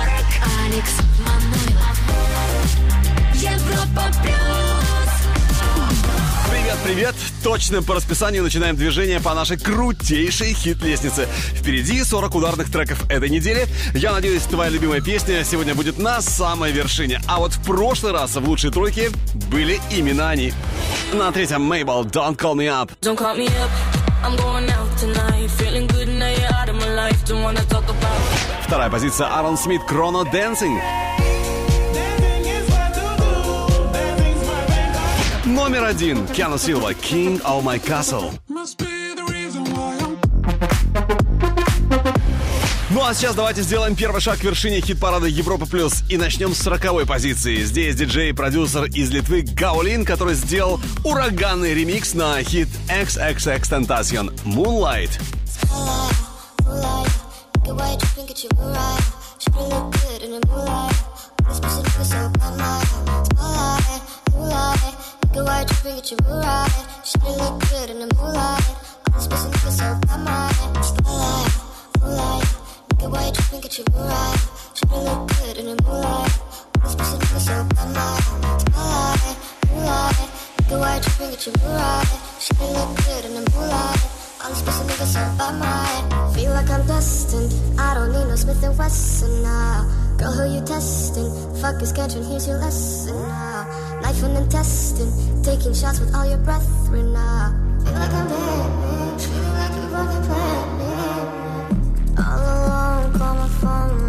Алекс Манойлов. Европа плюс. Привет, привет! Точно по расписанию начинаем движение по нашей крутейшей хит-лестнице. Впереди 40 ударных треков этой недели. Я надеюсь, твоя любимая песня сегодня будет на самой вершине. А вот в прошлый раз в лучшей тройке были именно они. На третьем Мейбл Don't Call Me Up. Don't call me up. I'm going Вторая позиция Аарон Смит Chrono Dancing. Номер один Киану Силва King of My Castle. Ну а сейчас давайте сделаем первый шаг к вершине хит-парада Европа Плюс и начнем с 40 позиции. Здесь диджей и продюсер из Литвы Гаулин, который сделал ураганный ремикс на хит XXX Tentacion Moonlight. The way you think it's your right. She really look good in the moonlight. This person looking so bad, my twilight, moonlight. The way you think it's your right. She really look good in the moonlight. This person looking so bad, my twilight, moonlight. The way you think it's your right. She really look good in the moonlight. This person looking so bad, my twilight, moonlight. The you think it's your right. She really look good in the moonlight. Feel like I'm destined. I don't need no Smith and Wesson now. Girl, who you testing? Fuck is catching, here's your lesson now. Knife and intestine, taking shots with all your brethren now. Feel like I'm dead, feeling like you fucking me. All alone, call my phone,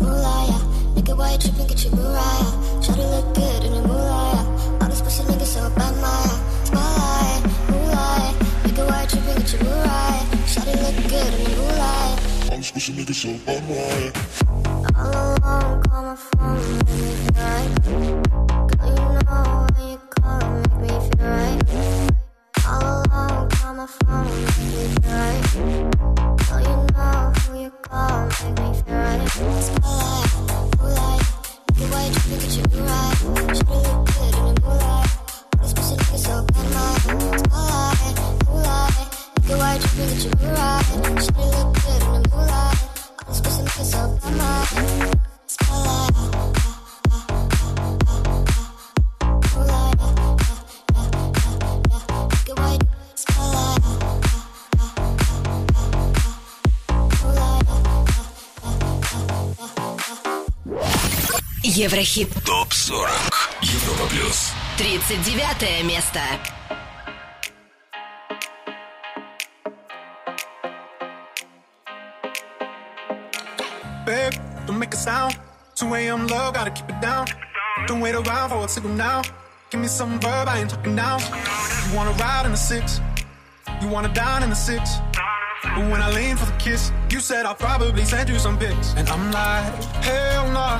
Moonlight. Nigga, why you tripping? Get your Mariah. Shawty look good in the moonlight. All these pussy niggas so bad, Maya. Spotlight, moonlight. Nigga, why you tripping? Get your Mariah. Shawty look good in the moonlight. All these pussy niggas so bad, Mariah. All alone, call my phone, Еврохит. ТОП 40 Европа Плюс 39 место. Babe, don't make a sound. 2 a.m. love, gotta keep it down. Don't wait around for a signal now. Give me some verb, I ain't talking now. You wanna ride in the six, you wanna dine in the six. But when I lean for the kiss, you said I'll probably send you some pics. And I'm like, hell nah,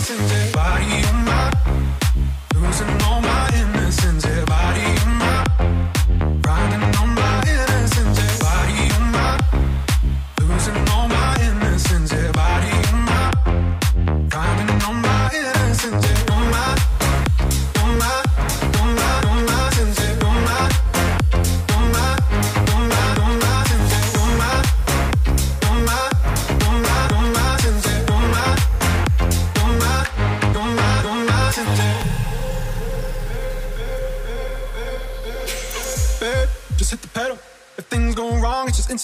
Body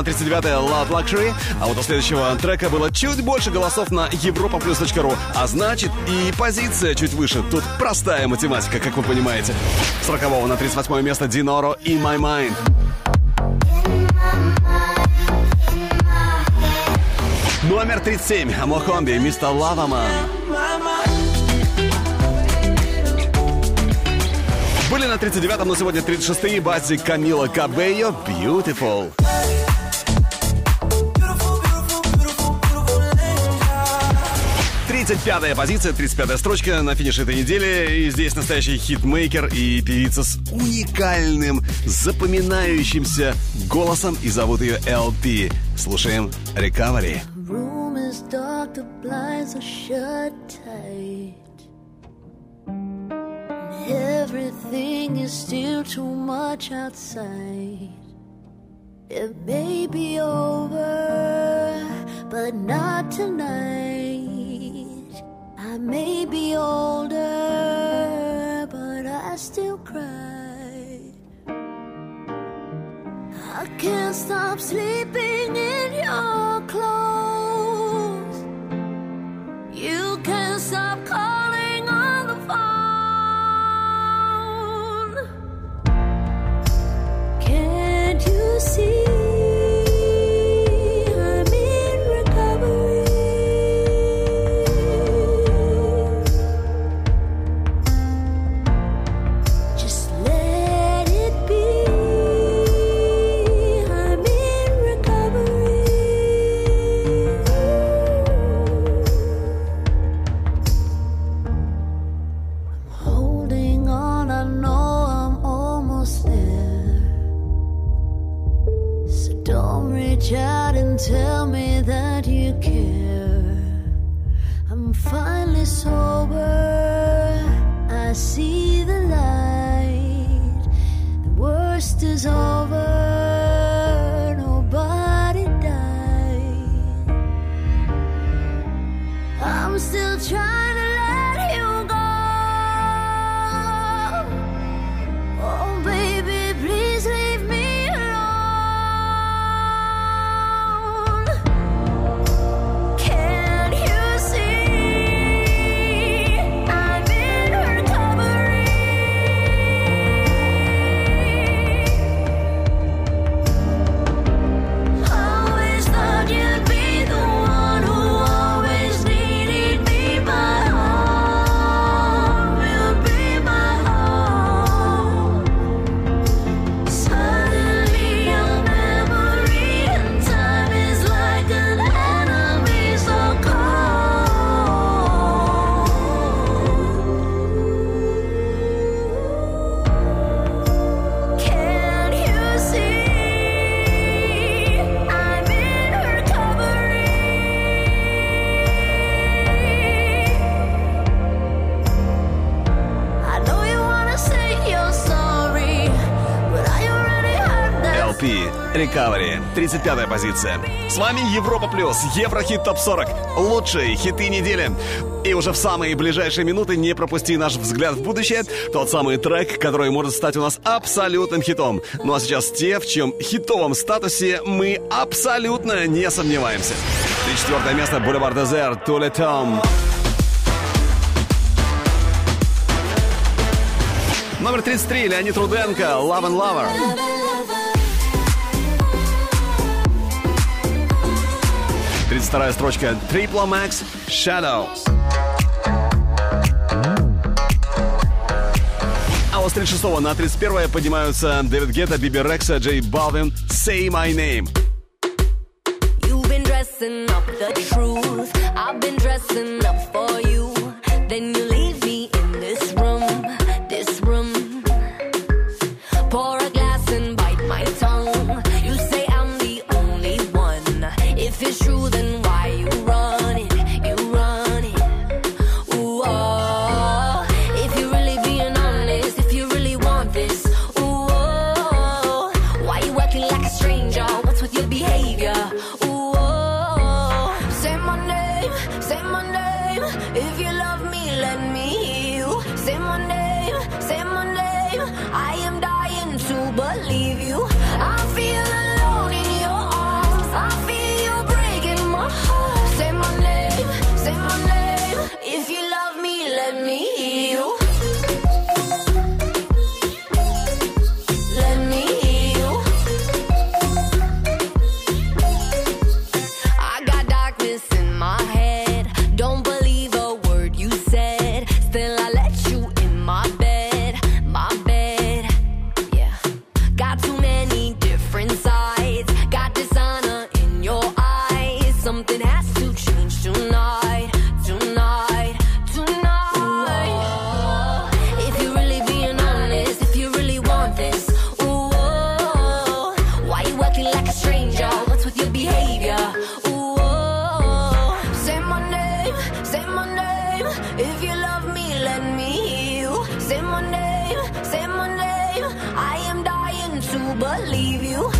на 39-е Love Luxury, а вот у следующего трека было чуть больше голосов на europaplus.ru, а значит и позиция чуть выше. Тут простая математика, как вы понимаете. 40 на 38 место Диноро и My Mind. Номер 37. Мохомби, мистер Лаваман. Были на 39-м, но сегодня 36-й. Бази Камила Кабео. Beautiful. Beautiful. 35-я позиция, 35-я строчка на финише этой недели. И здесь настоящий хитмейкер и певица с уникальным, запоминающимся голосом. И зовут ее LP. Слушаем Recovery. Room is dark, the blinds are shut tight. Everything is still too much outside. It may be over, but not tonight. I may be older, but I still cry. I can't stop sleeping in your clothes. You can't stop calling on the phone. 35-я позиция. С вами Европа Плюс. Еврохит ТОП 40. Лучшие хиты недели. И уже в самые ближайшие минуты не пропусти наш взгляд в будущее. Тот самый трек, который может стать у нас абсолютным хитом. Ну а сейчас те, в чем хитовом статусе мы абсолютно не сомневаемся. 34 место Бульвар Дезер, Туле Том. Номер 33 Леонид Руденко, Love and Lover. 32 строчка. Triple Max Shadows. А вот с 36 на 31 поднимаются Дэвид Гетта, Биби Рекса, Джей Балвин «Say My Name». leave you.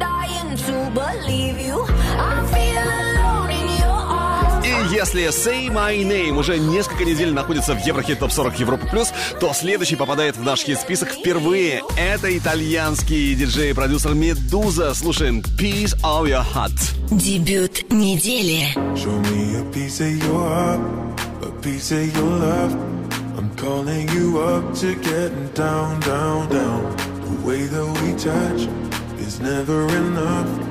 И если Say My Name уже несколько недель находится в Еврохит Топ 40 Европа Плюс, то следующий попадает в наш хит-список впервые. Это итальянский диджей и продюсер Медуза. Слушаем Piece of Your Heart. Дебют недели. Show me a piece of your heart, a piece of your love. I'm calling you up to getting down, down, down. The way that we touch is never enough.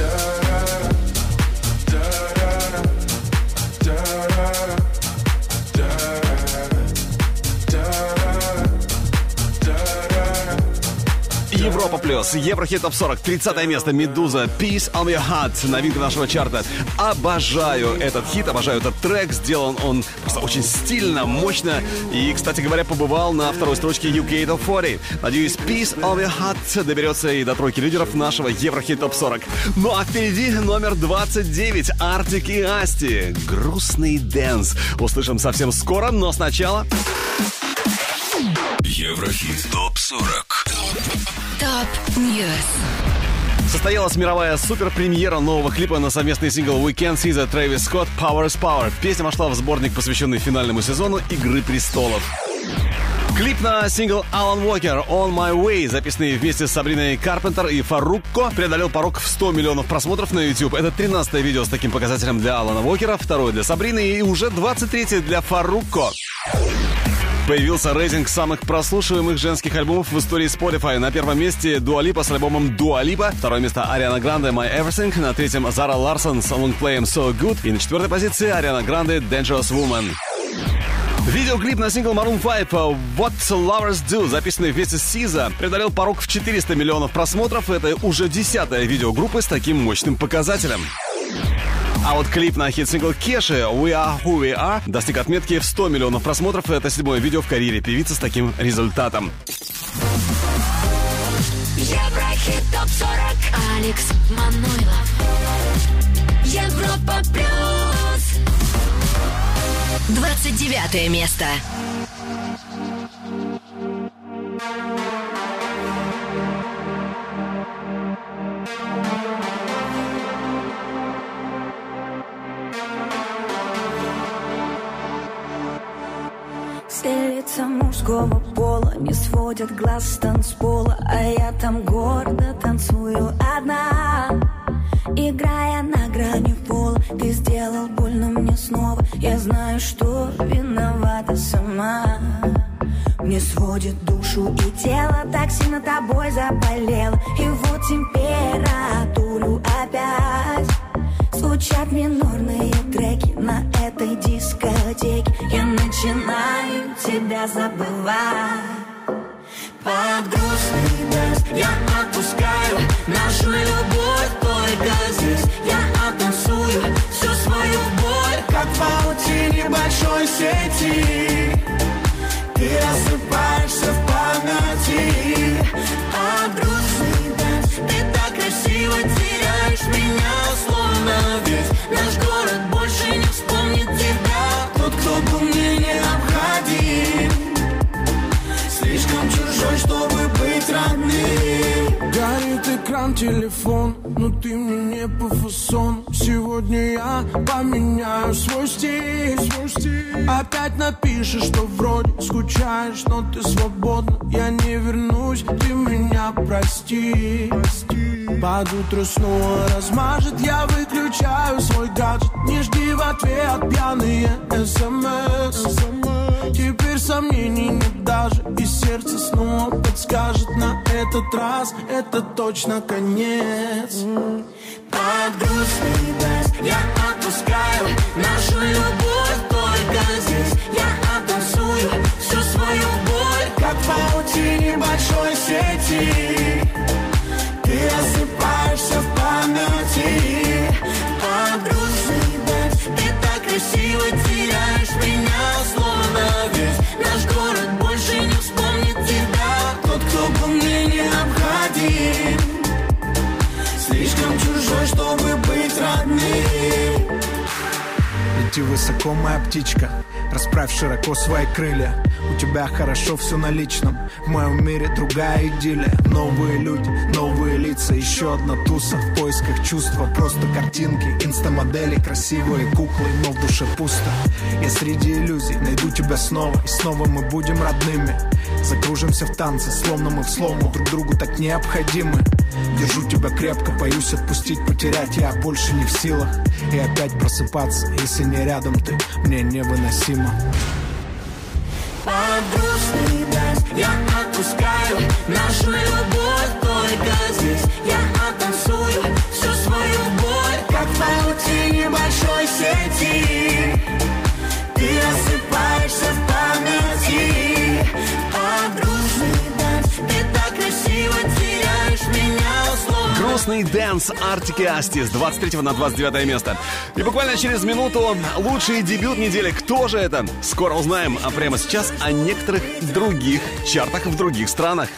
dirt. Европа плюс, Еврохит топ 40, 30 место, Медуза, Peace on your heart, новинка нашего чарта. Обожаю этот хит, обожаю этот трек, сделан он просто очень стильно, мощно. И, кстати говоря, побывал на второй строчке UK Top 40. Надеюсь, Peace on your heart доберется и до тройки лидеров нашего Еврохит топ 40. Ну а впереди номер 29, Артик и Асти. Грустный дэнс. Услышим совсем скоро, но сначала... Еврохит ТОП-40 Top News. Состоялась мировая суперпремьера нового клипа на совместный сингл Weeknd, SZA, Трэвис Скотт Power is Power. Песня вошла в сборник, посвященный финальному сезону Игры престолов. Клип на сингл Alan Walker On My Way, записанный вместе с Сабриной Карпентер и Фарукко, преодолел порог в 100 миллионов просмотров на YouTube. Это 13 видео с таким показателем для Алана Уокера, второе для Сабрины и уже 23 для Фарукко. Появился рейтинг самых прослушиваемых женских альбомов в истории Spotify. На первом месте Дуалипа с альбомом Дуалипа. Второе место Ариана Гранде My Everything. На третьем Зара Ларсон с лонгплеем So Good. И на четвертой позиции Ариана Гранде Dangerous Woman. Видеоклип на сингл Maroon 5 What Lovers Do, записанный вместе с SZA, преодолел порог в 400 миллионов просмотров. Это уже десятая видео группы с таким мощным показателем. А вот клип на хит-сингл Кеши We Are Who We Are достиг отметки в 100 миллионов просмотров. Это седьмое видео в карьере певицы с таким результатом. Еврохит ТОП-40 Алекс Манойлов Европа Плюс 29 место Все лица мужского пола не сводят глаз с танцпола А я там гордо танцую одна. Играя на грани пола Ты сделал больно мне снова. Я знаю, что виновата сама. Мне сводит душу и тело Так сильно тобой заболело И вот температуру опять Звучат минорные треки на этой дискотеке. Я начинаю тебя забывать Под грустный дождь я отпускаю Нашу любовь. Только здесь Я оттанцую всю свою боль. Как в паутине большой сети. Ты рассыпаешься в памяти. Под грустный дождь Ты так красиво теряешь меня Словно весь наш город чтобы быть родным. Горит экран телефон, но ты мне не по фасону Сегодня я поменяю свой стиль, свой стиль. Опять напишешь, что вроде скучаешь, но ты свободна. Я не вернусь, ты меня прости, прости. Под утро снова размажет, я выключаю свой гаджет. Не жди в ответ пьяные смс Теперь сомнений нет даже И сердце снова подскажет на этот раз Это точно конец. Под грустный дождь я отпускаю Нашу любовь только здесь. Я оттанцую всю свою боль Как в паутине большой сети. Ты рассыпаешься в памяти. Под грустный дождь Ты так красиво теряешь чтобы быть родным. Лети высоко, моя птичка. Расправь широко свои крылья У тебя хорошо все на личном. В моем мире другая идиллия. Новые люди, новые лица. Еще одна туса в поисках чувства. Просто картинки, инстамодели Красивые куклы, но в душе пусто. Я среди иллюзий найду тебя снова. И снова мы будем родными. Закружимся в танце, словно мы в слому Друг другу так необходимы. Держу тебя крепко, боюсь отпустить, потерять. Я больше не в силах. И опять просыпаться, если не рядом ты. Мне невыносимо Под грустный дождь я отпускаю. Нашу любовь только здесь. Я оттанцую всю свою боль. Как паутине большой сети Грустный дэнс Артик и Асти с 23 на 29 место. И буквально через минуту лучший дебют недели. Кто же это? Скоро узнаем, а прямо сейчас о некоторых других чартах в других странах.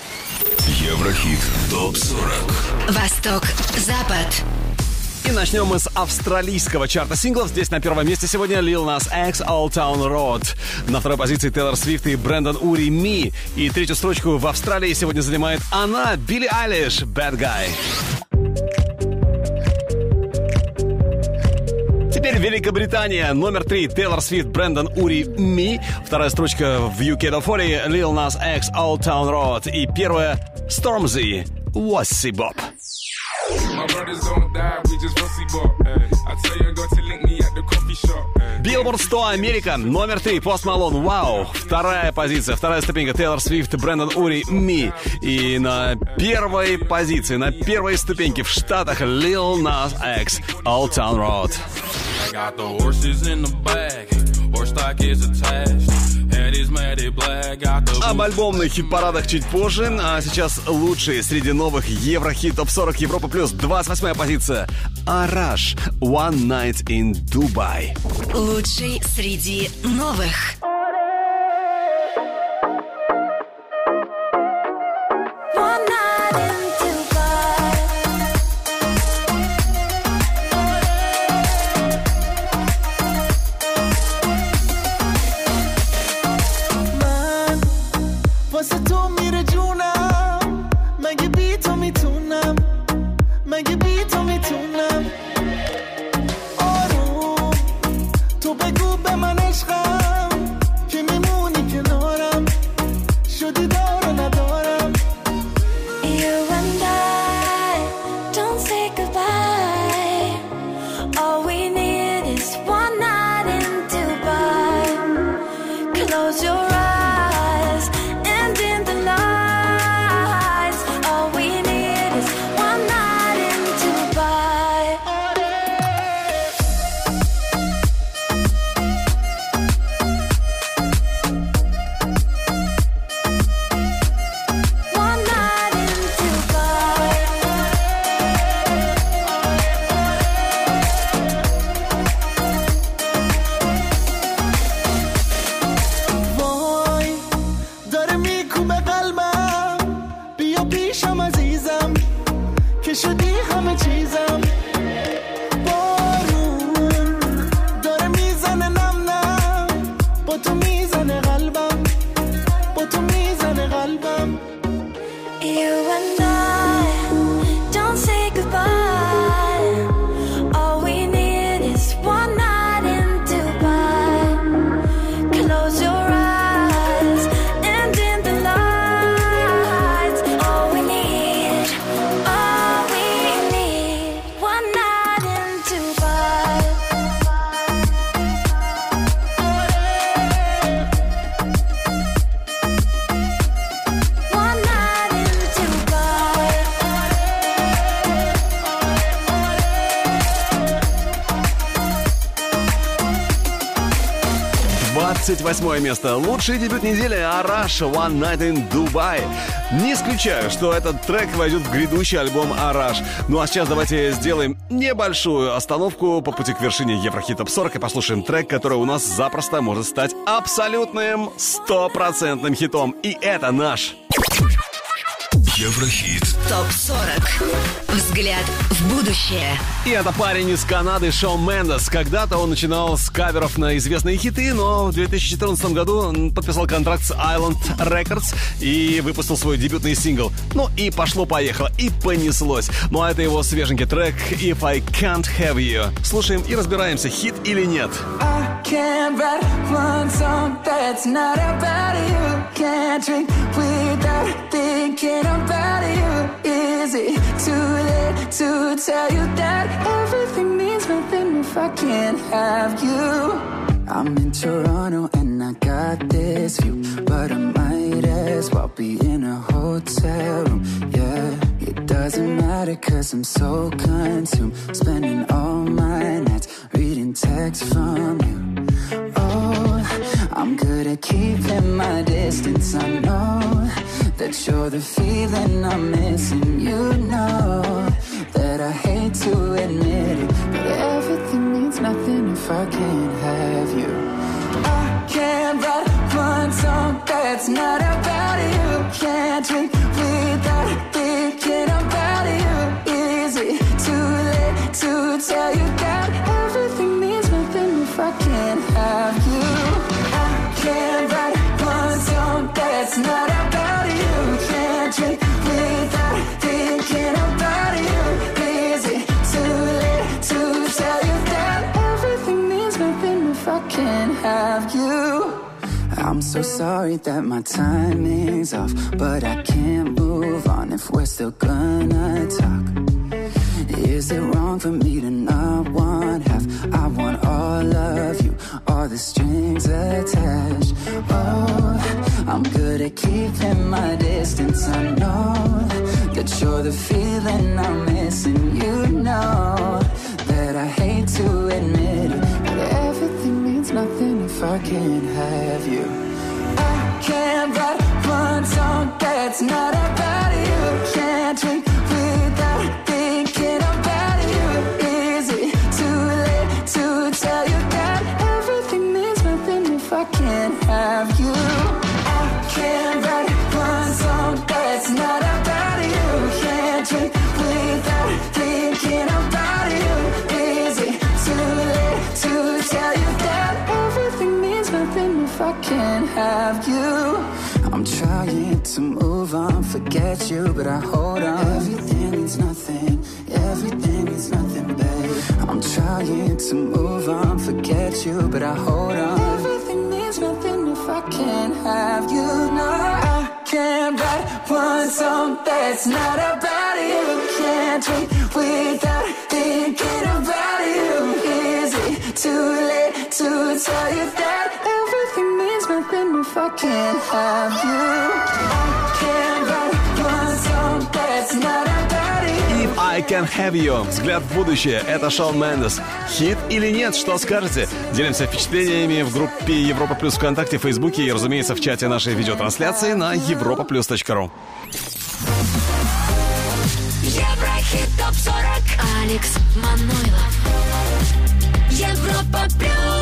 Еврохит ТОП-40 Восток, Запад. И начнем мы с австралийского чарта синглов. Здесь на первом месте сегодня Lil Nas X Old Town Road. На второй позиции Тейлор Свифт и Брэндон Ури Me. И третью строчку в Австралии сегодня занимает она, Билли Айлиш, Bad Guy. Теперь Великобритания. Номер три Тейлор Свифт, Брэндон Ури Me. Вторая строчка в UK Top 40 Lil Nas X Old Town Road. И первая Stormzy, Vossi Bop. Билборд 100 Америка, номер три Пост Малон, вау. Вторая позиция, вторая ступенька Тейлор Свифт, Брэндон Ури, Me. И на первой позиции, на первой ступеньке в Штатах Lil Nas X, Old Town Road. Got the horses in the bag, horse stock is attached. Об альбомных хит-парадах чуть позже, а сейчас лучшие среди новых Еврохит ТОП 40 Европа Плюс, 28 позиция. Араш, One Night in Dubai. Лучший среди новых. 28 место. Лучший дебют недели Араш One Night in Dubai. Не исключаю, что этот трек войдет в грядущий альбом Араш. Ну а сейчас давайте сделаем небольшую остановку по пути к вершине Еврохит Топ 40 и послушаем трек, который у нас запросто может стать абсолютным стопроцентным хитом. И это наш Еврохит. ТОП-40. Взгляд в будущее. И это парень из Канады Шон Мендес. Когда-то он начинал с каверов на известные хиты, но в 2014 году он подписал контракт с Island Records и выпустил свой дебютный сингл. Ну и пошло-поехало, и понеслось. Ну а это его свеженький трек If I Can't Have You. Слушаем и разбираемся, хит или нет. I can't write one song that's not about you. Can't drink without thinking about you. Is it too late to tell you that everything means nothing if I can't have you? I'm in Toronto and I got this view, but I might as well be in a hotel room. Yeah, it doesn't matter cause I'm so consumed, spending all my nights reading texts from you. Oh, I'm good at keeping my distance. I know that you're the feeling I'm missing. You know that I hate to admit it, but everything means nothing if I can't have you. I can't write one song that's not about you. Can't drink tell you that everything means nothing if I can't have you? I can't write one song that's not about you. Can't drink without thinking about you. Is it too late to tell you that everything means nothing if I can't have you? I'm so sorry that my timing's off, but I can't move on if we're still gonna talk. Is it wrong for me to not want half? I want all of you, all the strings attached. Oh, I'm good at keeping my distance. I know that you're the feeling I'm missing. You know that I hate to admit it, but everything means nothing if I can't have you. I can't write one song that's not about you. Can't have you? I'm trying to move on, forget you, but I hold on. Everything means nothing, everything means nothing, babe. I'm trying to move on, forget you, but I hold on. Everything means nothing if I can't have you. No, I can't write one song that's not about you. Can't drink without thinking about you. Is it too late to tell you that I can't have you? I can't write one song that's not about you. If I Can Have You. Взгляд в будущее. Это Шон Мендес. Хит или нет, что скажете? Делимся впечатлениями в группе Европа Плюс ВКонтакте, Фейсбуке и, разумеется, в чате нашей видеотрансляции на europaplus.ru. Еврохит ТОП-40. Алекс Манойлов. Европа Плюс.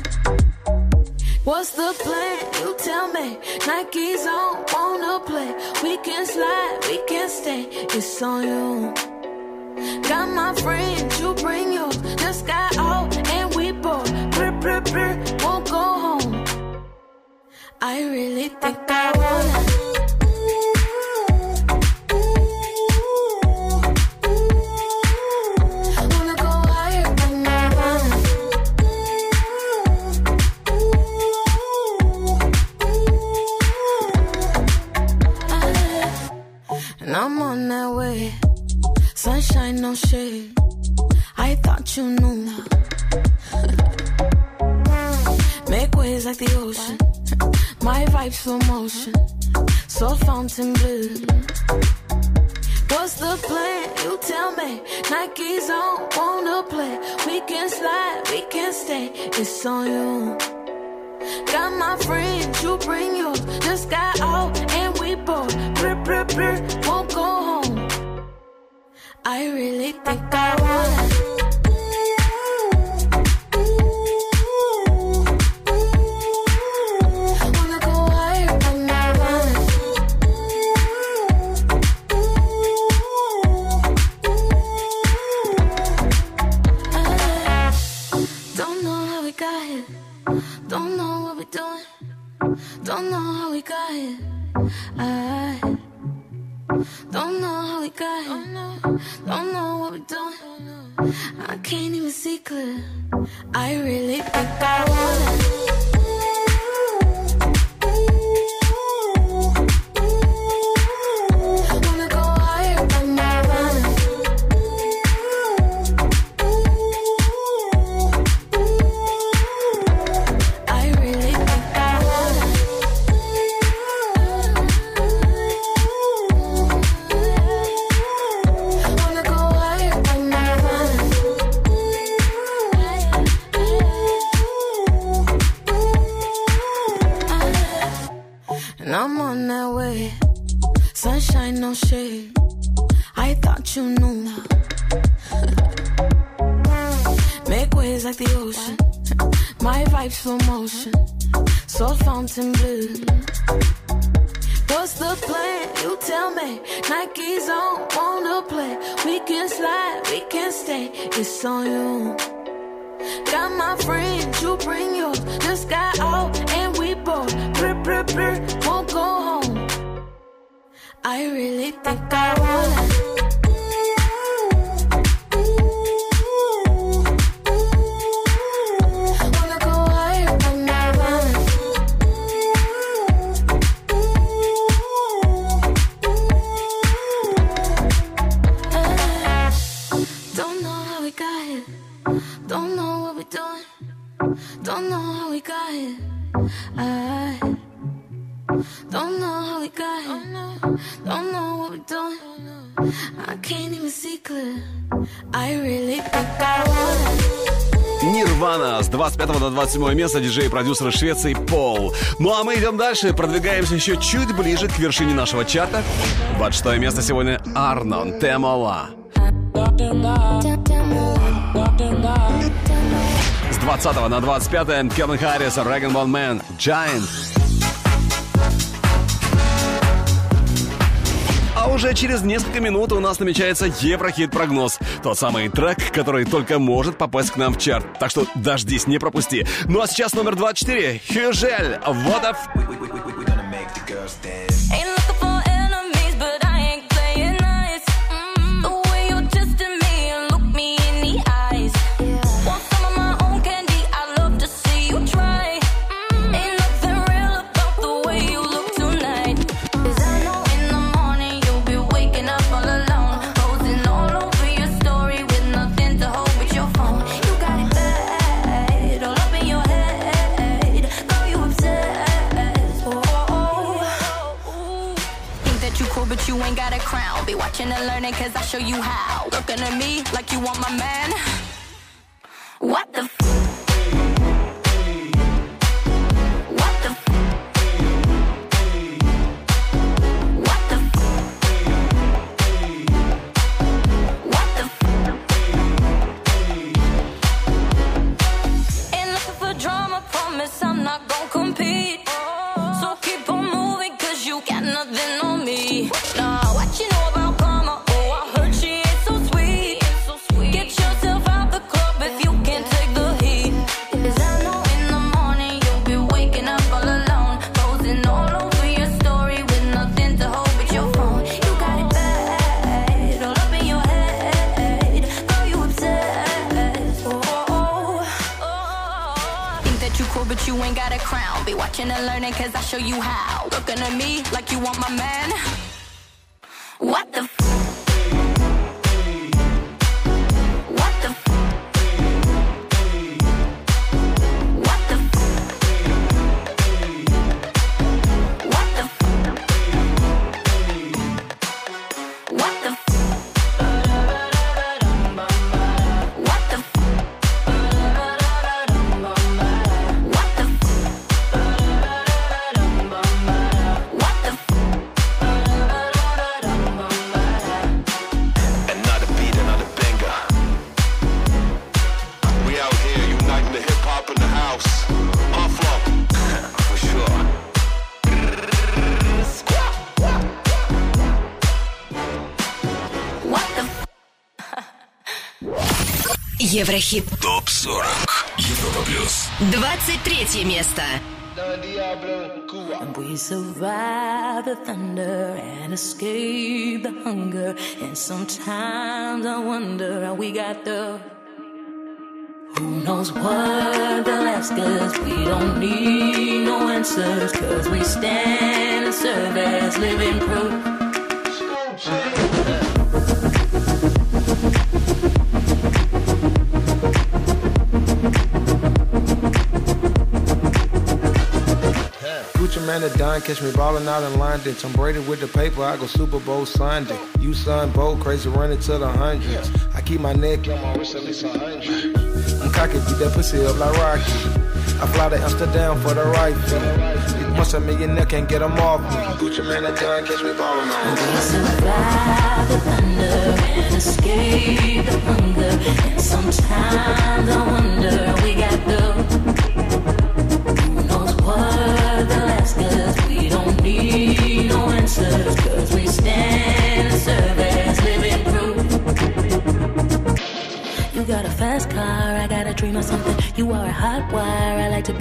What's the plan? You tell me. Nike's on, wanna play. We can slide, we can stay. It's on you. Got my friends, you bring yours. Just got out and we both. Brr, brr, brr, won't go home. I really think I. Wanna and I'm on that way. Sunshine, no shade. I thought you knew. Make waves like the ocean. My vibes slow motion. So Fontainebleau. What's the plan? You tell me. Nike's on, wanna play. We can slide, we can stay. It's on you. Got my friends, you bring yours. Just got out and we both brr, brr, brr, won't go home. I really think I wanna. Don't know how we got here. I don't know how we got here. Don't know what we're doing. I can't even see clear. I really think I wanna. 27 место диджей и продюсер Швеции Пол. Ну а мы идем дальше, продвигаемся еще чуть ближе к вершине нашего чата. 26 место сегодня Арнон Темала. С 20 на 25 Кевин Харрис, Реган Ван Мэн, Giant. А уже через несколько минут у нас намечается Еврохит-прогноз. Тот самый трек, который только может попасть к нам в чарт. Так что дождись, не пропусти. Ну а сейчас номер 24. Хюжель. Водов. We, we, we, we, we gonna make the girls dance. patient and learning cause I show you how. Looking at me like you want my man. What the f- Еврохит. ТОП-40. Европа плюс. 23 место. And we survive the thunder and escape the hunger. And sometimes I wonder how we got the. Who knows what they'll ask us? We don't need no answers, cause we stand and serve as living proof. Gucci man at done, catch me ballin' out in London. Tom Brady with the paper, I go Super Bowl Sunday. You son, bold, crazy, running to the hundreds. I keep my neck. I'm cocky, beat that pussy up like Rocky. I fly to Amsterdam for the right thing. Once a millionaire can't get them off me. Gucci man at done, catch me ballin' out. We survive the thunder and escape the hunger. And sometimes I wonder we got the.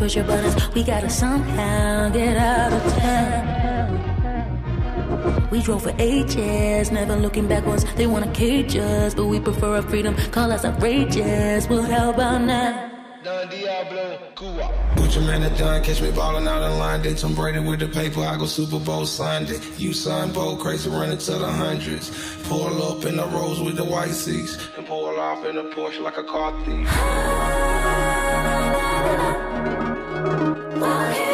Push your buttons. We gotta somehow get out of town. We drove for ages, never looking backwards. They wanna cage us, but we prefer our freedom. Call us outrageous. Well, how about now? Gucci man at done, catch me ballin' out in London. Tom Brady with the paper, I go Super Bowl Sunday. You son, bold, crazy, running to the hundreds. Pull up in the rose with the white seats. And pull off in a Porsche like a car thief.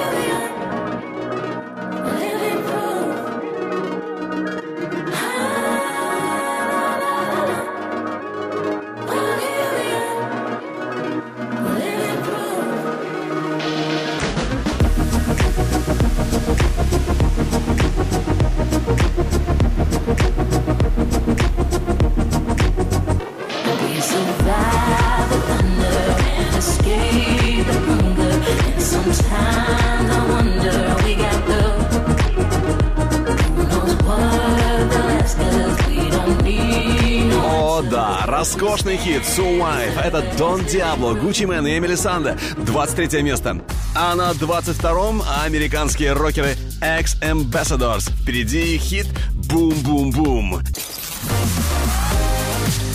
роскошный хит «Survive». Это Дон Диабло, Gucci Mane и Эмили Санда. 23 место. А на 22-м американские рокеры X Ambassadors. Впереди хит «Boom-boom-boom».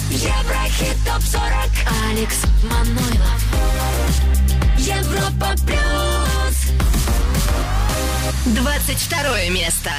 Еврохит ТОП-40. Алекс Манойлов. Европа плюс. 22 место.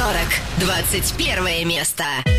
ТОП-40. 21 место.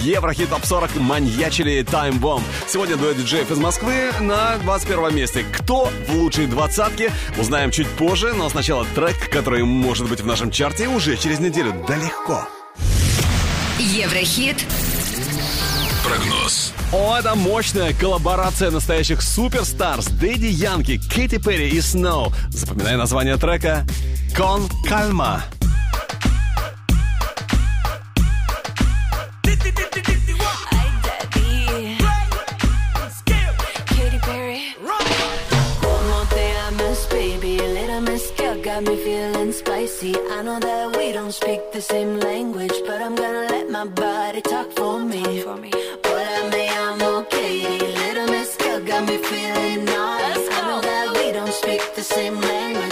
Еврохит Топ 40 маньячили Time Bomb. Сегодня дуэт диджеев из Москвы на 21 месте. Кто в лучшей двадцатке, узнаем чуть позже, но сначала трек, который может быть в нашем чарте уже через неделю. Да легко. Еврохит. Прогноз. О, это мощная коллаборация настоящих суперстарс Дэдди Янки, Кэти Перри и Сноу. Запоминай название трека «Кон Кальма». See, I know that we don't speak the same language, but I'm gonna let my body talk for me. Talk for me. I'm okay. Little Miss Girl got me feeling nice. I know that we don't speak the same language.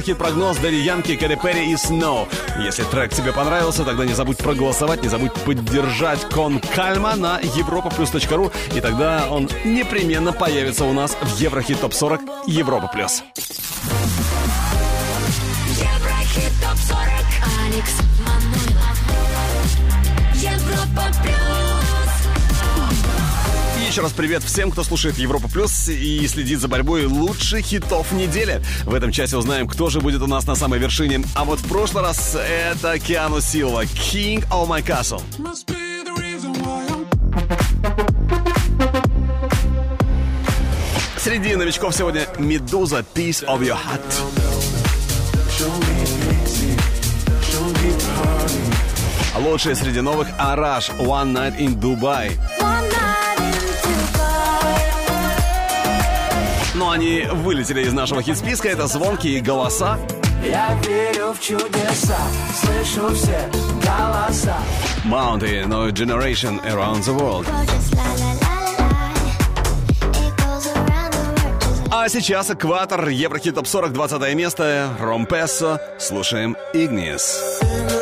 архипрогноз Дэри Янки, Кэрри Перри и Сноу. Если трек тебе понравился, тогда не забудь проголосовать, не забудь поддержать Кон Кальма на europaplus.ru, и тогда он непременно появится у нас в Еврохит Топ 40 Европа Плюс. еще раз привет всем, кто слушает Европа Плюс и следит за борьбой лучших хитов недели. В этом часе узнаем, кто же будет у нас на самой вершине. А вот в прошлый раз это Киану Силва, King of My Castle. Среди новичков сегодня Медуза Piece of Your Heart. Лучшие среди новых Араш One Night in Dubai. но они вылетели из нашего хит-списка. Это звонкие голоса. Я верю в чудеса, слышу все голоса. Mountain, no generation around the world. А сейчас экватор, Еврохит топ 40, 20 место, Ромпесса. слушаем Игнис. Игнис.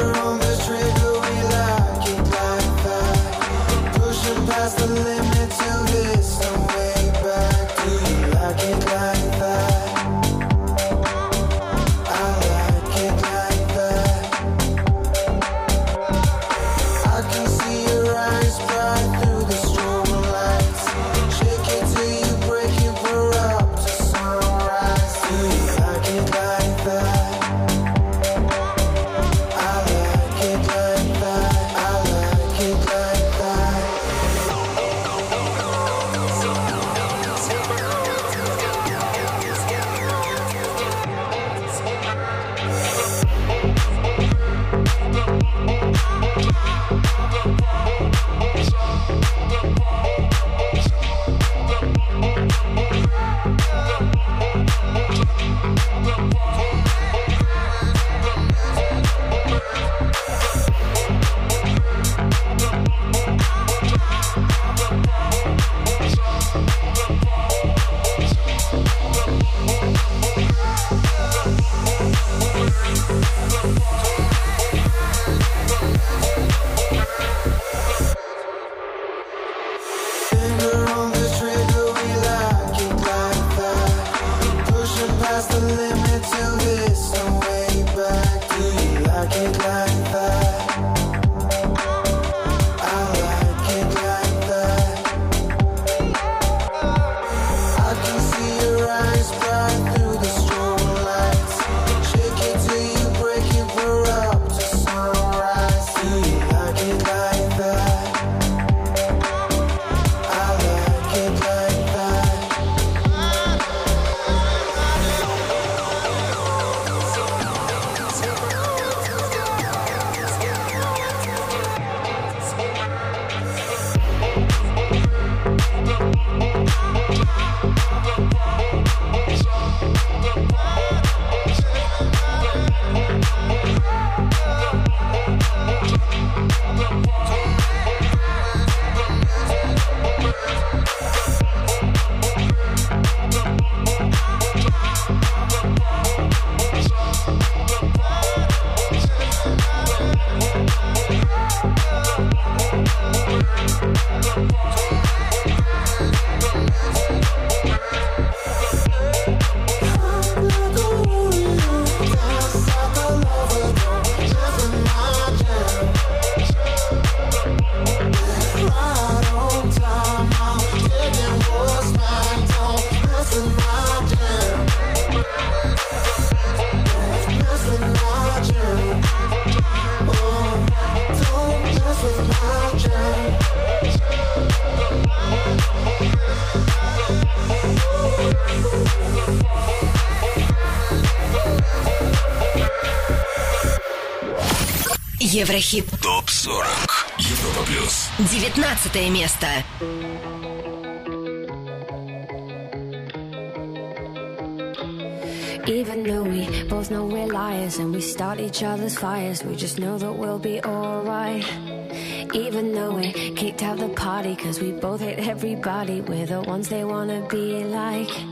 Еврохит. ТОП-40. Европа плюс. 19 место. Even though we both know we're liars and we start each other's fires, we just know that we'll be alright. Even though we kicked out the party, cause we both hate everybody, we're the ones they wanna be like.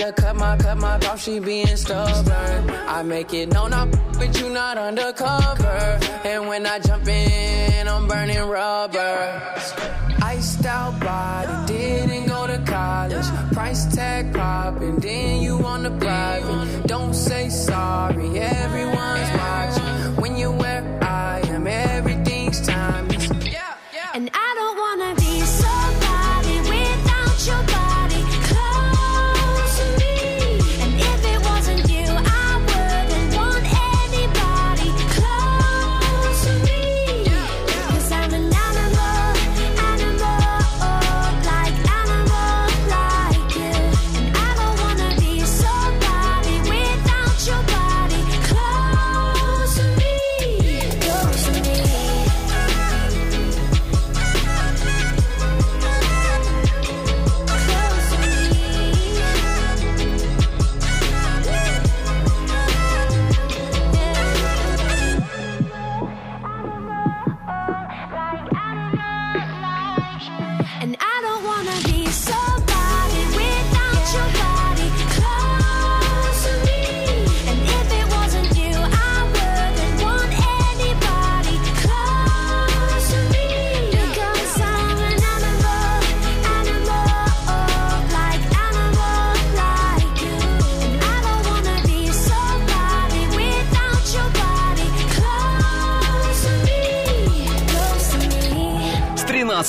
I cut my cut my off, she being stubborn. I make it known I'm you not undercover. And when I jump in, I'm burning rubber. Iced out body, didn't go to college. Price tag popping, then you on the private. Don't say sorry, everyone's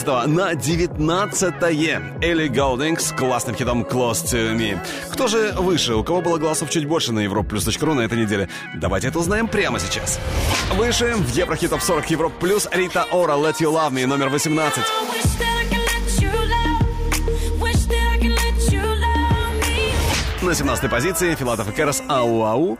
13 на 19 Элли Голдинг с классным хитом Close to Me. Кто же выше? У кого было голосов чуть больше на europlus.ru на этой неделе? Давайте это узнаем прямо сейчас. Выше в Еврохит Топ 40 Европ Плюс Рита Ора Let You Love Me номер 18. На 17 позиции Филатов и Керас Ау Ау.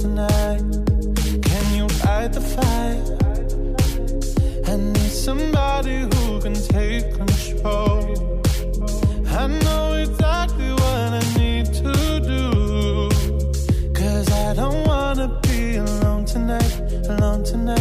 tonight. Can you fight the fight? I need somebody who can take control. I know exactly what I need to do. Cause I don't wanna be alone tonight, alone tonight,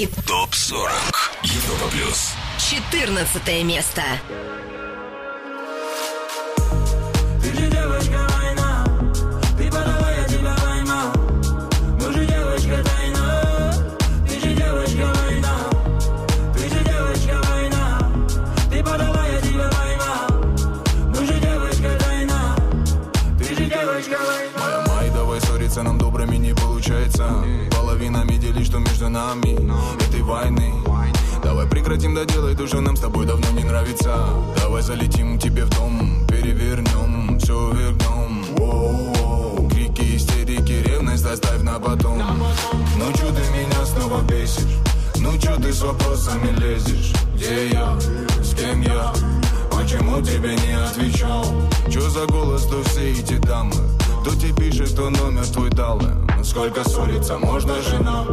Еврохит. ТОП-40. Европа плюс. 14 место. С вопросами лезешь? Где я? С кем я? Почему тебе не отвечал? Чё за голос, то все эти дамы? Тебе пишет, кто номер твой дал? Сколько ссориться можно, жена?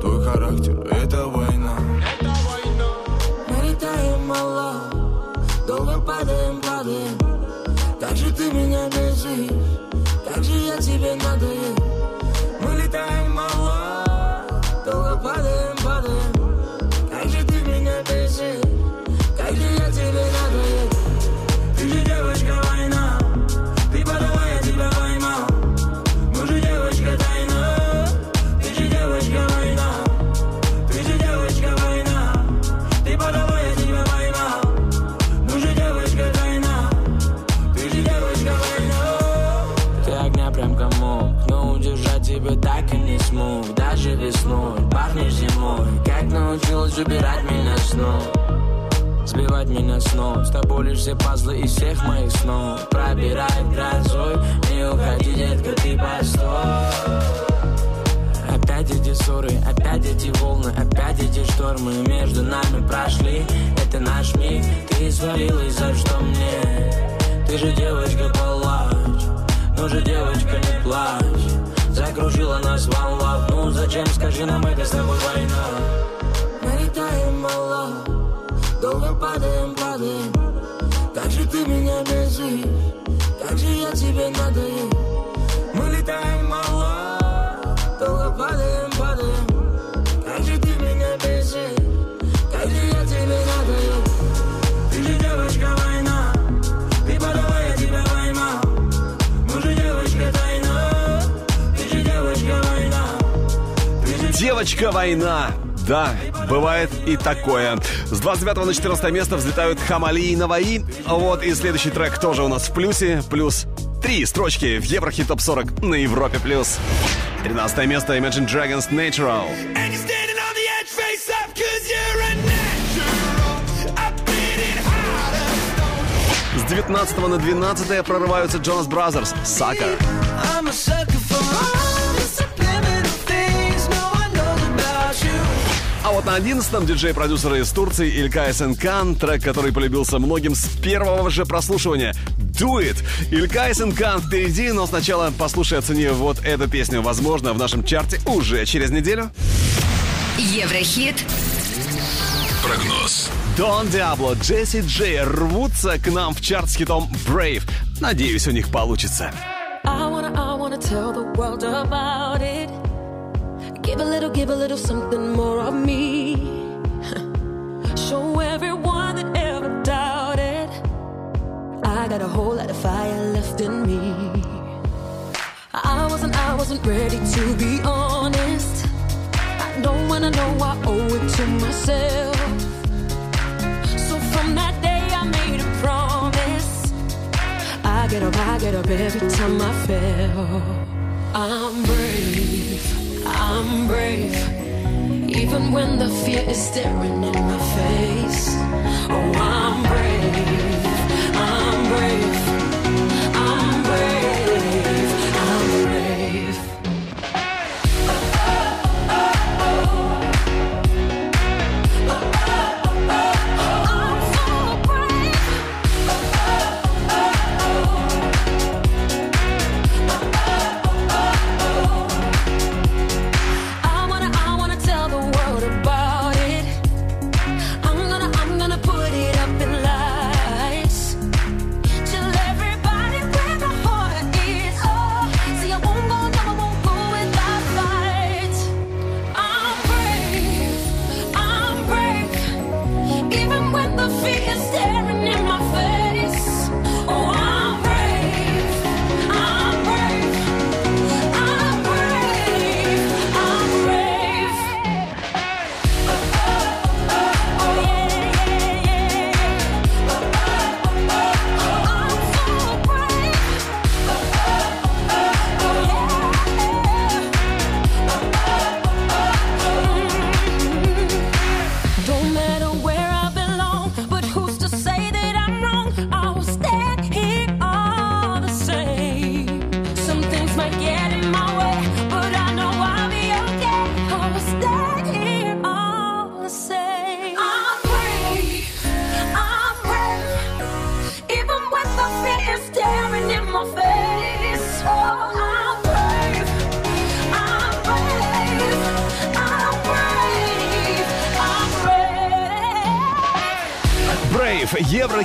Твой характер — это война Мы летаем мало, долго падаем, падаем. Как же ты меня бесишь, как же я тебе надоел. Мы летаем мало, долго падаем. Убирать меня снова Сбивать меня с ног С тобой лишь все пазлы из всех моих снов Пробирает грозой Не уходи, детка, ты постой Опять эти ссоры, опять эти волны, опять эти штормы между нами прошли. Это наш миг, ты свалилась, за что мне? Ты же девочка палач, ну же девочка не плачь. Закружила нас волна, ну зачем, скажи нам, это с тобой война. Летаем мало, долго падаем, падаем. Как же ты меня бесишь, как же я тебе надоел. Мы летаем мало, долго падаем, падаем. Как же ты меня бесишь, как же я тебе надоел. Ты же девочка война, ты война. Девочка война. Да, бывает и такое. С 29 на 14 место взлетают Хамали и Наваи. Вот и следующий трек тоже у нас в плюсе. Плюс три строчки в Еврохит Топ 40 на Европе+. плюс. 13 место Imagine Dragons Natural. С 19 на 12 прорываются Jonas Brothers Sucker. I'm a sucker for вот на 11-м диджей-продюсер из Турции Илькай Сенкан, трек, который полюбился многим с первого же прослушивания. Do It! Илькай Сенкан впереди, но сначала послушай, оцени вот эту песню. Возможно, в нашем чарте уже через неделю. Еврохит. Прогноз. Дон Диабло, Джесси Джей рвутся к нам в чарт с хитом Brave. Надеюсь, у них получится. I wanna, I wanna tell the world about it. Give a little, give a little something more of me. Show everyone that ever doubted. I got a whole lot of fire left in me. I wasn't, I wasn't ready to be honest. I don't wanna know I owe it to myself. So from that day I made a promise. I get up, I get up every time I fail. I'm brave, I'm brave. Even when the fear is staring in my face. Oh, I'm brave,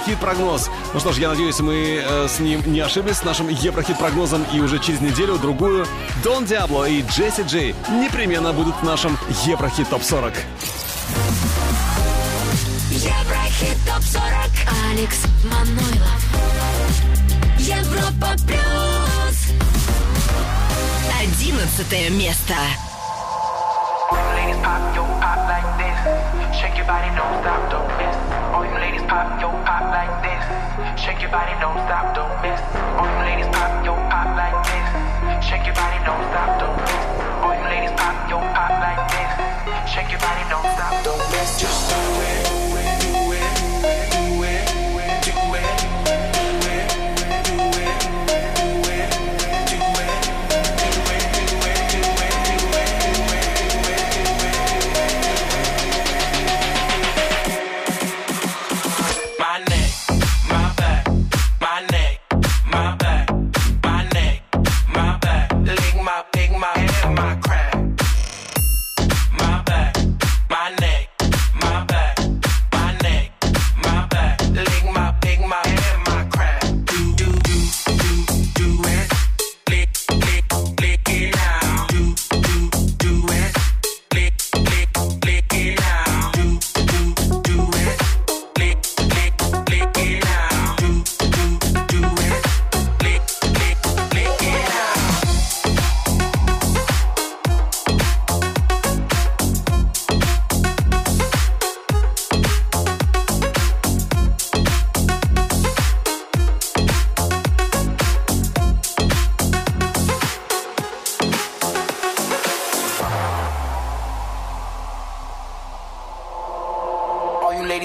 Еврохит-прогноз. Ну что ж, я надеюсь, мы э, с ним не ошиблись, с нашим Еврохит-прогнозом. И уже через неделю-другую Дон Диабло и Джесси Джей непременно будут в нашем Еврохит ТОП-40. Еврохит ТОП-40 Алекс Манойлов Европа Плюс Одиннадцатое место. ladies pop, yo, pop like this. Shake your body, don't stop, don't miss. All you ladies pop, yo, pop like this. Shake your body, don't stop, don't miss. All you ladies pop, yo, pop like this. Shake your body, don't stop, don't miss. All you ladies pop, yo, pop like this. Shake your body, don't stop, don't miss. Just do it,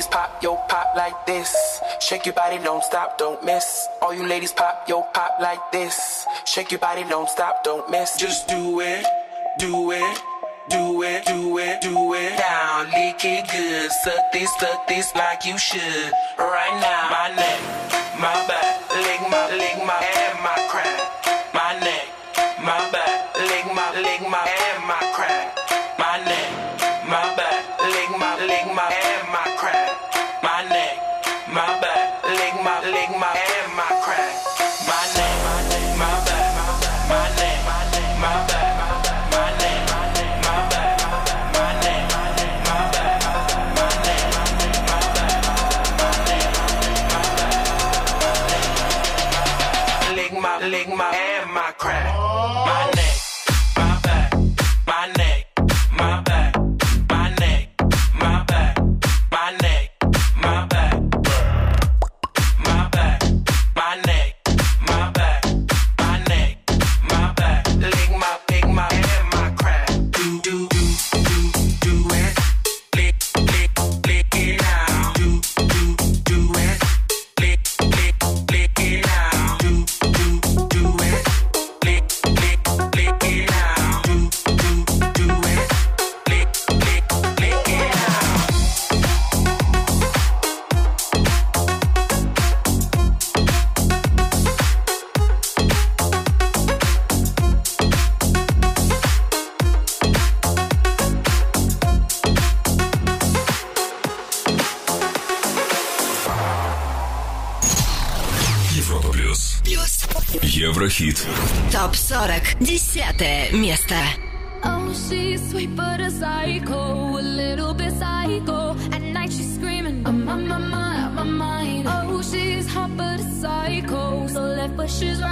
ladies pop, yo, pop like this. Shake your body, don't stop, don't miss. All you ladies pop, yo, pop like this. Shake your body, don't stop, don't miss. Just do it, do it, do it, do it, do it. Down, lick it good. Suck this, suck this like you should. Right now, my neck, my lick my, and my crack. My Еврохит. ТОП-40. Десятое место. Oh, she's sweet but a psycho, a little bit psycho. At night she's screaming, I'm on my mind, my mind. Oh, she's hot but a psycho, so left but she's right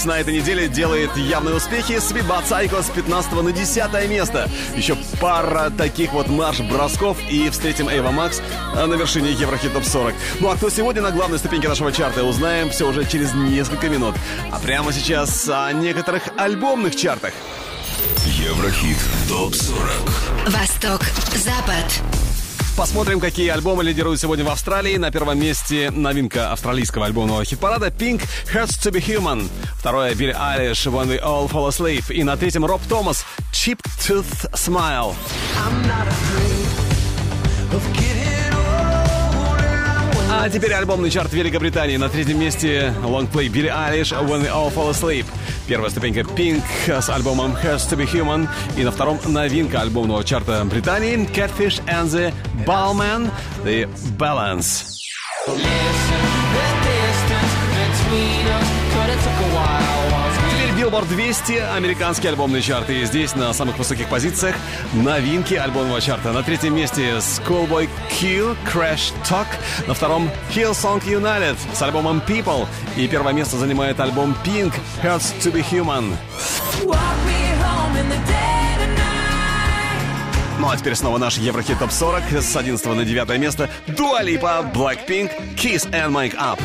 Ремикс на этой неделе делает явные успехи. Свиба Цайко с 15 на 10 место. Еще пара таких вот марш-бросков и встретим Эйва Макс э, на вершине Еврохит Топ 40. Ну а кто сегодня на главной ступеньке нашего чарта, узнаем все уже через несколько минут. А прямо сейчас о некоторых альбомных чартах. Еврохит ТОП 40 Восток, Запад Посмотрим, какие альбомы лидируют сегодня в Австралии. На первом месте новинка австралийского альбомного хит-парада Pink Hurts to be Human. Второе — Билли Алиш «When We All Fall Asleep». И на третьем — Роб Томас «Cheap Tooth Smile». А теперь альбомный чарт Великобритании. На третьем месте лонгплей Билли Айлиш «When We All Fall Asleep». Первая ступенька Pink с альбомом «Has to be Human». И на втором новинка альбомного чарта Британии «Catfish and the Ballman» «The Balance». Теперь Billboard 200, американские альбомные чарты. И здесь на самых высоких позициях новинки альбомного чарта. На третьем месте Schoolboy Q, Crash Talk. На втором Hillsong United с альбомом People. И первое место занимает альбом Pink, Hurts to be Human. Ну а теперь снова наш Еврохит Топ 40 с 11 на 9 место. Дуалипа, Blackpink, Kiss and Make Up.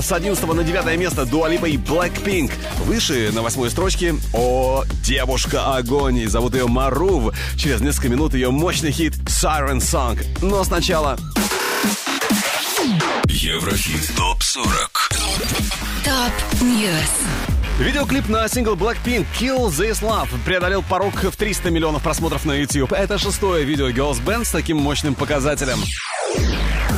С 11 на 9 место Дуа Липа и Blackpink. Выше на восьмой строчке О, девушка огонь. Зовут ее Марув. Через несколько минут ее мощный хит Siren Song. Но сначала... Еврохит ТОП-40 Top News Видеоклип на сингл Blackpink Kill This Love преодолел порог в 300 миллионов просмотров на YouTube. Это шестое видео Girls Band с таким мощным показателем.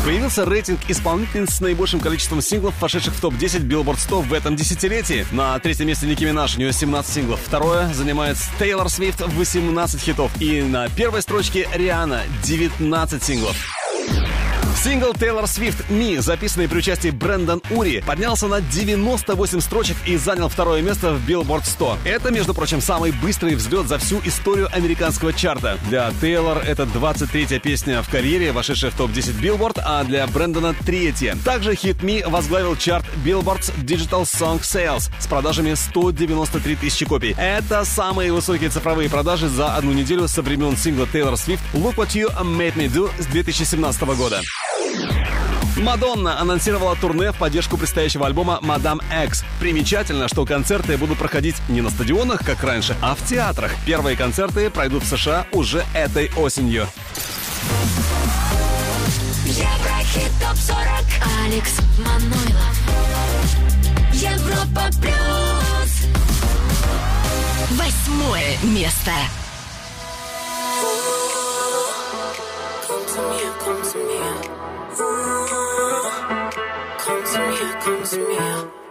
Появился рейтинг исполнительниц с наибольшим количеством синглов, вошедших в топ-10 Billboard 100 в этом десятилетии. На третьем месте Ники Минаж, у нее 17 синглов. Второе занимает Тейлор Свифт, 18 хитов. И на первой строчке Риана, 19 синглов. Сингл Тейлор Свифт «Me», записанный при участии Брэндон Ури, поднялся на 98 строчек и занял второе место в Billboard 100. Это, между прочим, самый быстрый взлет за всю историю американского чарта. Для Тейлор это 23-я песня в карьере, вошедшая в топ-10 Billboard, а для Брэндона третья. Также хит «Me» возглавил чарт Billboard's Digital Song Sales с продажами 193 тысячи копий. Это самые высокие цифровые продажи за одну неделю со времен сингла Тейлор Свифт «Look What You Made Me Do» с 2017 года. Мадонна анонсировала турне в поддержку предстоящего альбома «Мадам X». Примечательно, что концерты будут проходить не на стадионах, как раньше, а в театрах. Первые концерты пройдут в США уже этой осенью. Еврохит ТОП-40 Алекс Манойлов Европа Плюс Восьмое место. Come to me, come to me. to me.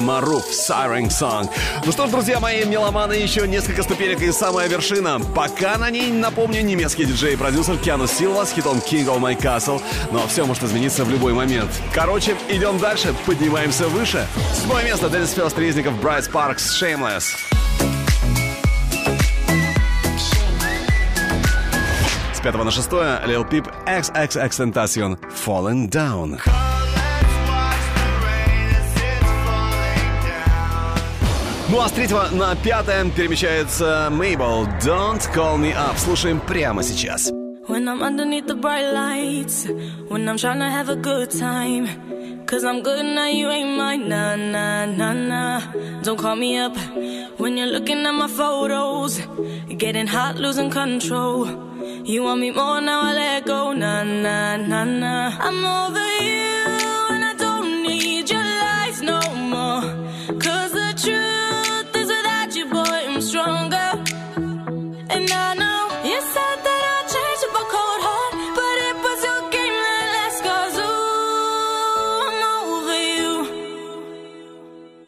Маруф Siren Song. Ну что ж, друзья мои, меломаны, еще несколько ступенек и самая вершина. Пока на ней, напомню, немецкий диджей и продюсер Киану Силва с хитом King of My Castle. Но все может измениться в любой момент. Короче, идем дальше, поднимаемся выше. Седьмое место Денис Фест Резников Брайт Спаркс Shameless. С пятого на шестое Lil Peep XXX Tentacion Fallen Down. Ну а с третьего на пятое перемещается Мейбл Don't Call Me Up. Слушаем прямо сейчас. When When I'm underneath the bright lights, when I'm trying to have a good time. Cause I'm good now, you ain't mine. Nah, nah, nah, nah. Don't call me up when you're looking at my photos. Getting hot, losing control. You want me more now, I let go. Nah, nah, nah, nah. I'm over you,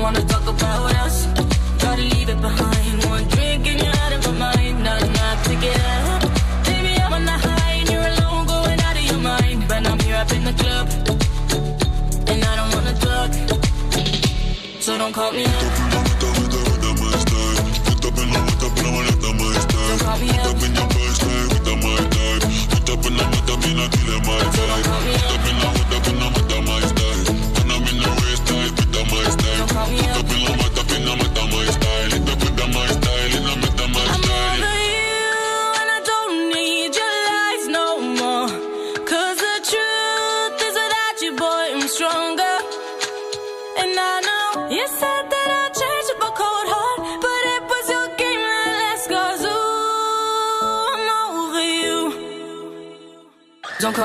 Wanna talk about us. Gotta leave it behind. One drink and you're out of my mind. Not enough to get up. Baby, I'm on the high and you're alone, going out of your mind. But I'm here up in the club, and I don't wanna talk. So don't call me up. Don't call me up. Don't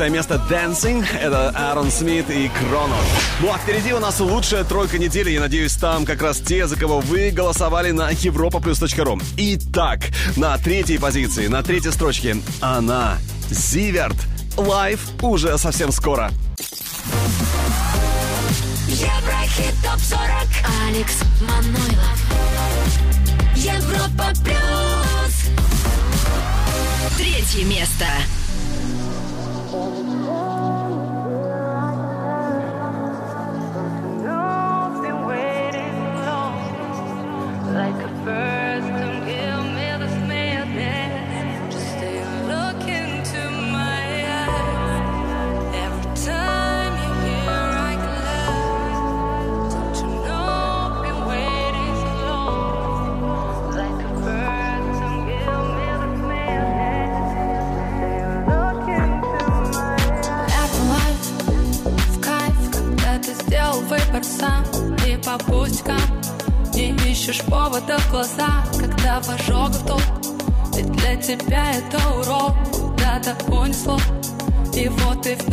Четвертое место Dancing. Это Аарон Смит и Кроно. Ну а впереди у нас лучшая тройка недели. Я надеюсь, там как раз те, за кого вы голосовали на europaplus.ru. Итак, на третьей позиции, на третьей строчке она, Зиверт. Лайв уже совсем скоро. Еврохит ТОП-40 Алекс Манойлов Европа Плюс Третье место.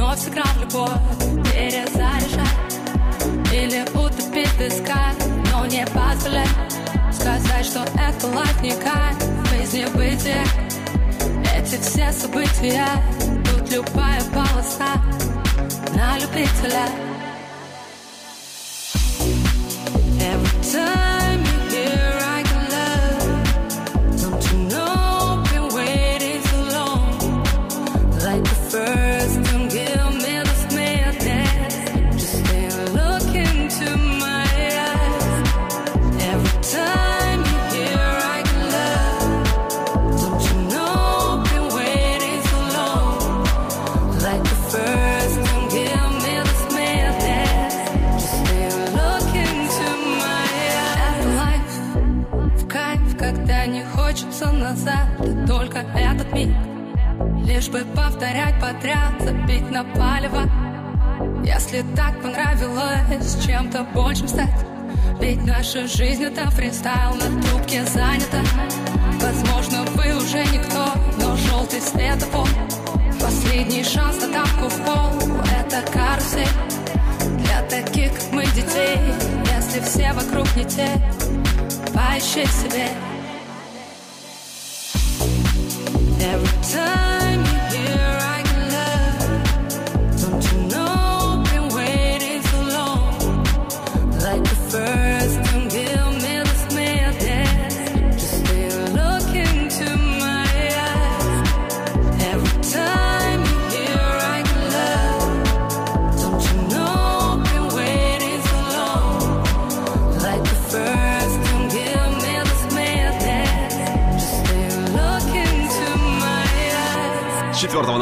Вновь сыграл любовь. Перезаряжай. Или утопить в песках Но не позволяй. Сказать, что это лайф не кайф Без небытия Эти все события на палево. Если так понравилось чем-то большим стать Ведь наша жизнь это фристайл, на трубке занята Возможно, вы уже никто, но желтый светофор Последний шанс на тапку в пол Это карусель. Для таких, как мы, детей Если все вокруг не те Поищи себе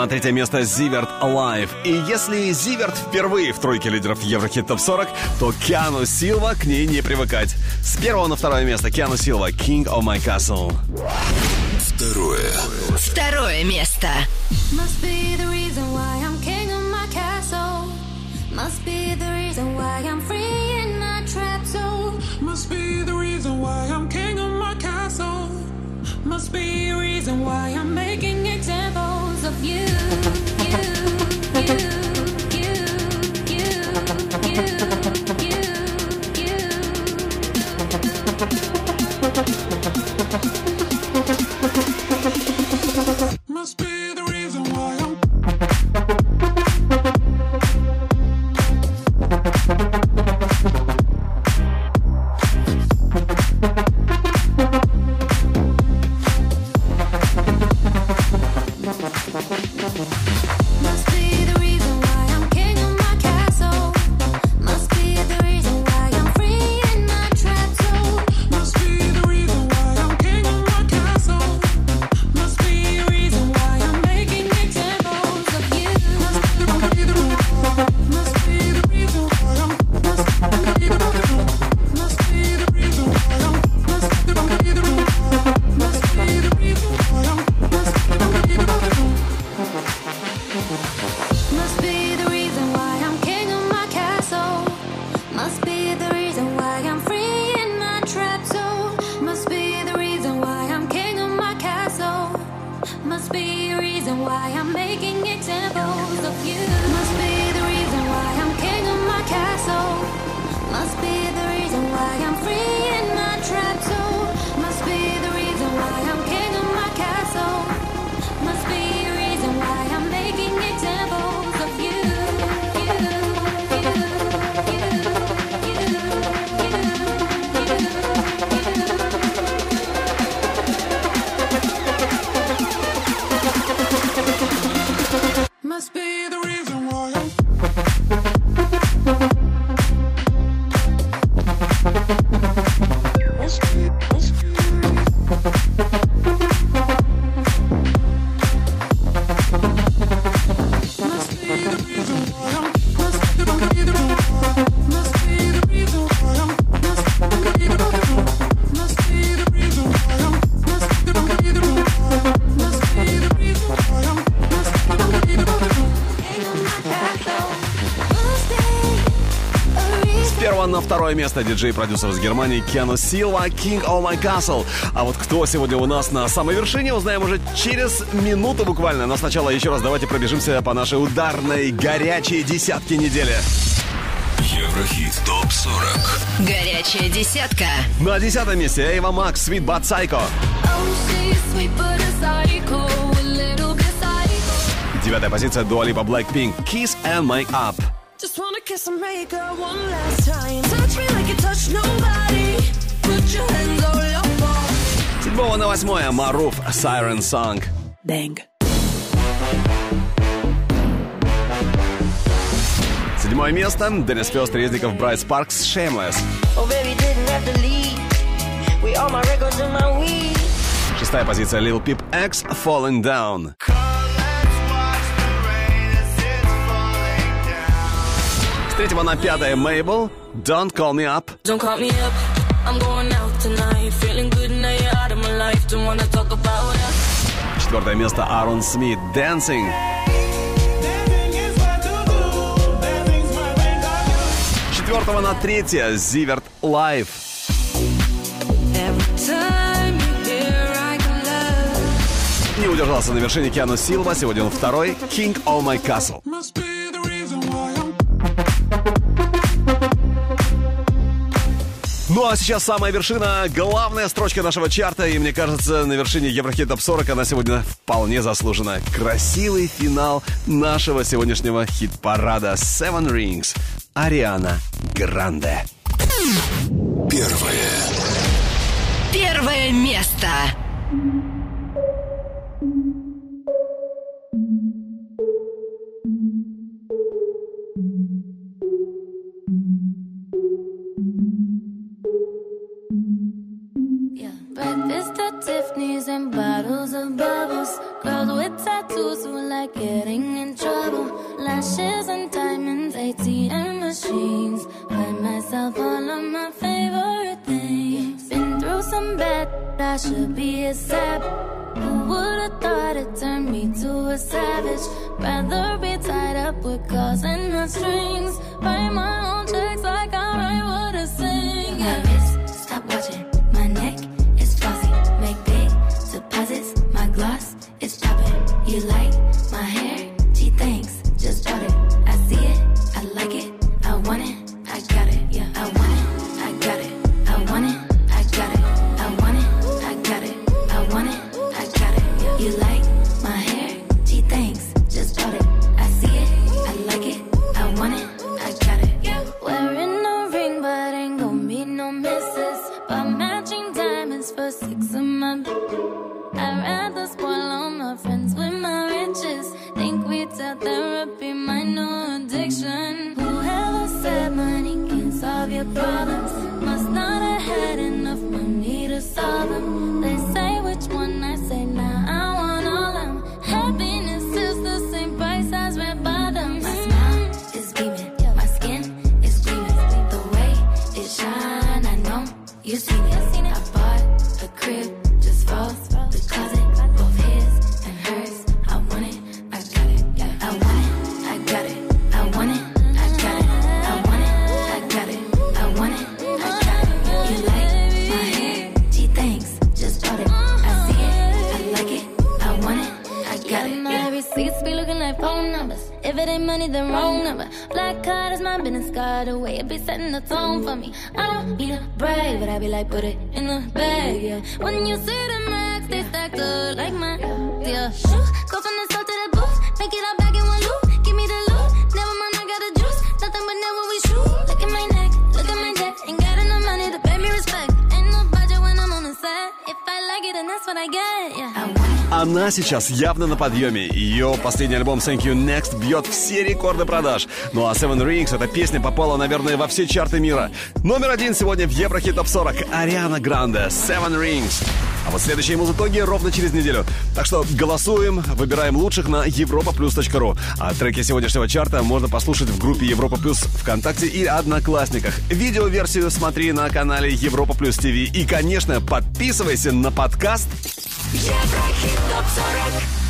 на третье место Зиверт Alive. И если Зиверт впервые в тройке лидеров Еврохит Топ 40, то Киану Силва к ней не привыкать. С первого на второе место Киану Силва King of My Castle. Второе. Второе место. Must be the reason why I'm king of my castle. Must be the reason why I'm free in my trap zone. Must be the reason why I'm king of my castle. Must be a reason why I'm making examples of you. Making examples of you. Must be the reason why I'm king of my castle. Must be the reason why I'm free место диджей-продюсер из Германии Киану Силва «King of My Castle». А вот кто сегодня у нас на самой вершине, узнаем уже через минуту буквально. Но сначала еще раз давайте пробежимся по нашей ударной горячей десятке недели. Еврохит ТОП-40 Горячая десятка. На десятом месте Эйва Макс «Sweet But Psycho». Девятая позиция Дуа Липа Blackpink «Kiss and Make Up». over. Седьмого на восьмое Маруф «Siren Song». Bang. Седьмое место Денис Фест, Резников, Брайт Спаркс «Shameless». Oh, baby, didn't have to leave. We all my records in my weed. Шестая позиция Lil Peep X «Falling Down». С третьего на пятое Мейбл «Don't Call Me Up». Don't call me up. I'm going out tonight. Feeling good Четвертое место Аарон Смит «Dancing». Четвертого на третье Зиверт love. Не удержался на вершине Киану Силва. Сегодня он второй «King of My Castle». Ну а сейчас самая вершина, главная строчка нашего чарта, и мне кажется, на вершине Еврохит Топ 40 она сегодня вполне заслужена. Красивый финал нашего сегодняшнего хит-парада Seven Rings. Ариана Гранде. Первое Первое место. Tiffany's and bottles of bubbles. Girls with tattoos who like getting in trouble. Lashes and diamonds, ATM machines. Buy myself all of my favorite things. Been through some bad, I should be a sap. Who would've thought it turned me to a savage? Rather be tied up with calls and not strings. Сейчас явно на подъеме. Ее последний альбом Thank You Next бьет все рекорды продаж. Ну а Seven Rings, эта песня попала, наверное, во все чарты мира. Номер один сегодня в Еврохит Топ 40. Ариана Гранде, Seven Rings. А вот следующие музытоги ровно через неделю. Так что голосуем, выбираем лучших на europaplus.ru. А треки сегодняшнего чарта можно послушать в группе Европа Плюс ВКонтакте и Одноклассниках. Видеоверсию смотри на канале Европа Плюс ТВ. И, конечно, подписывайся на подкаст Еврохит Motorek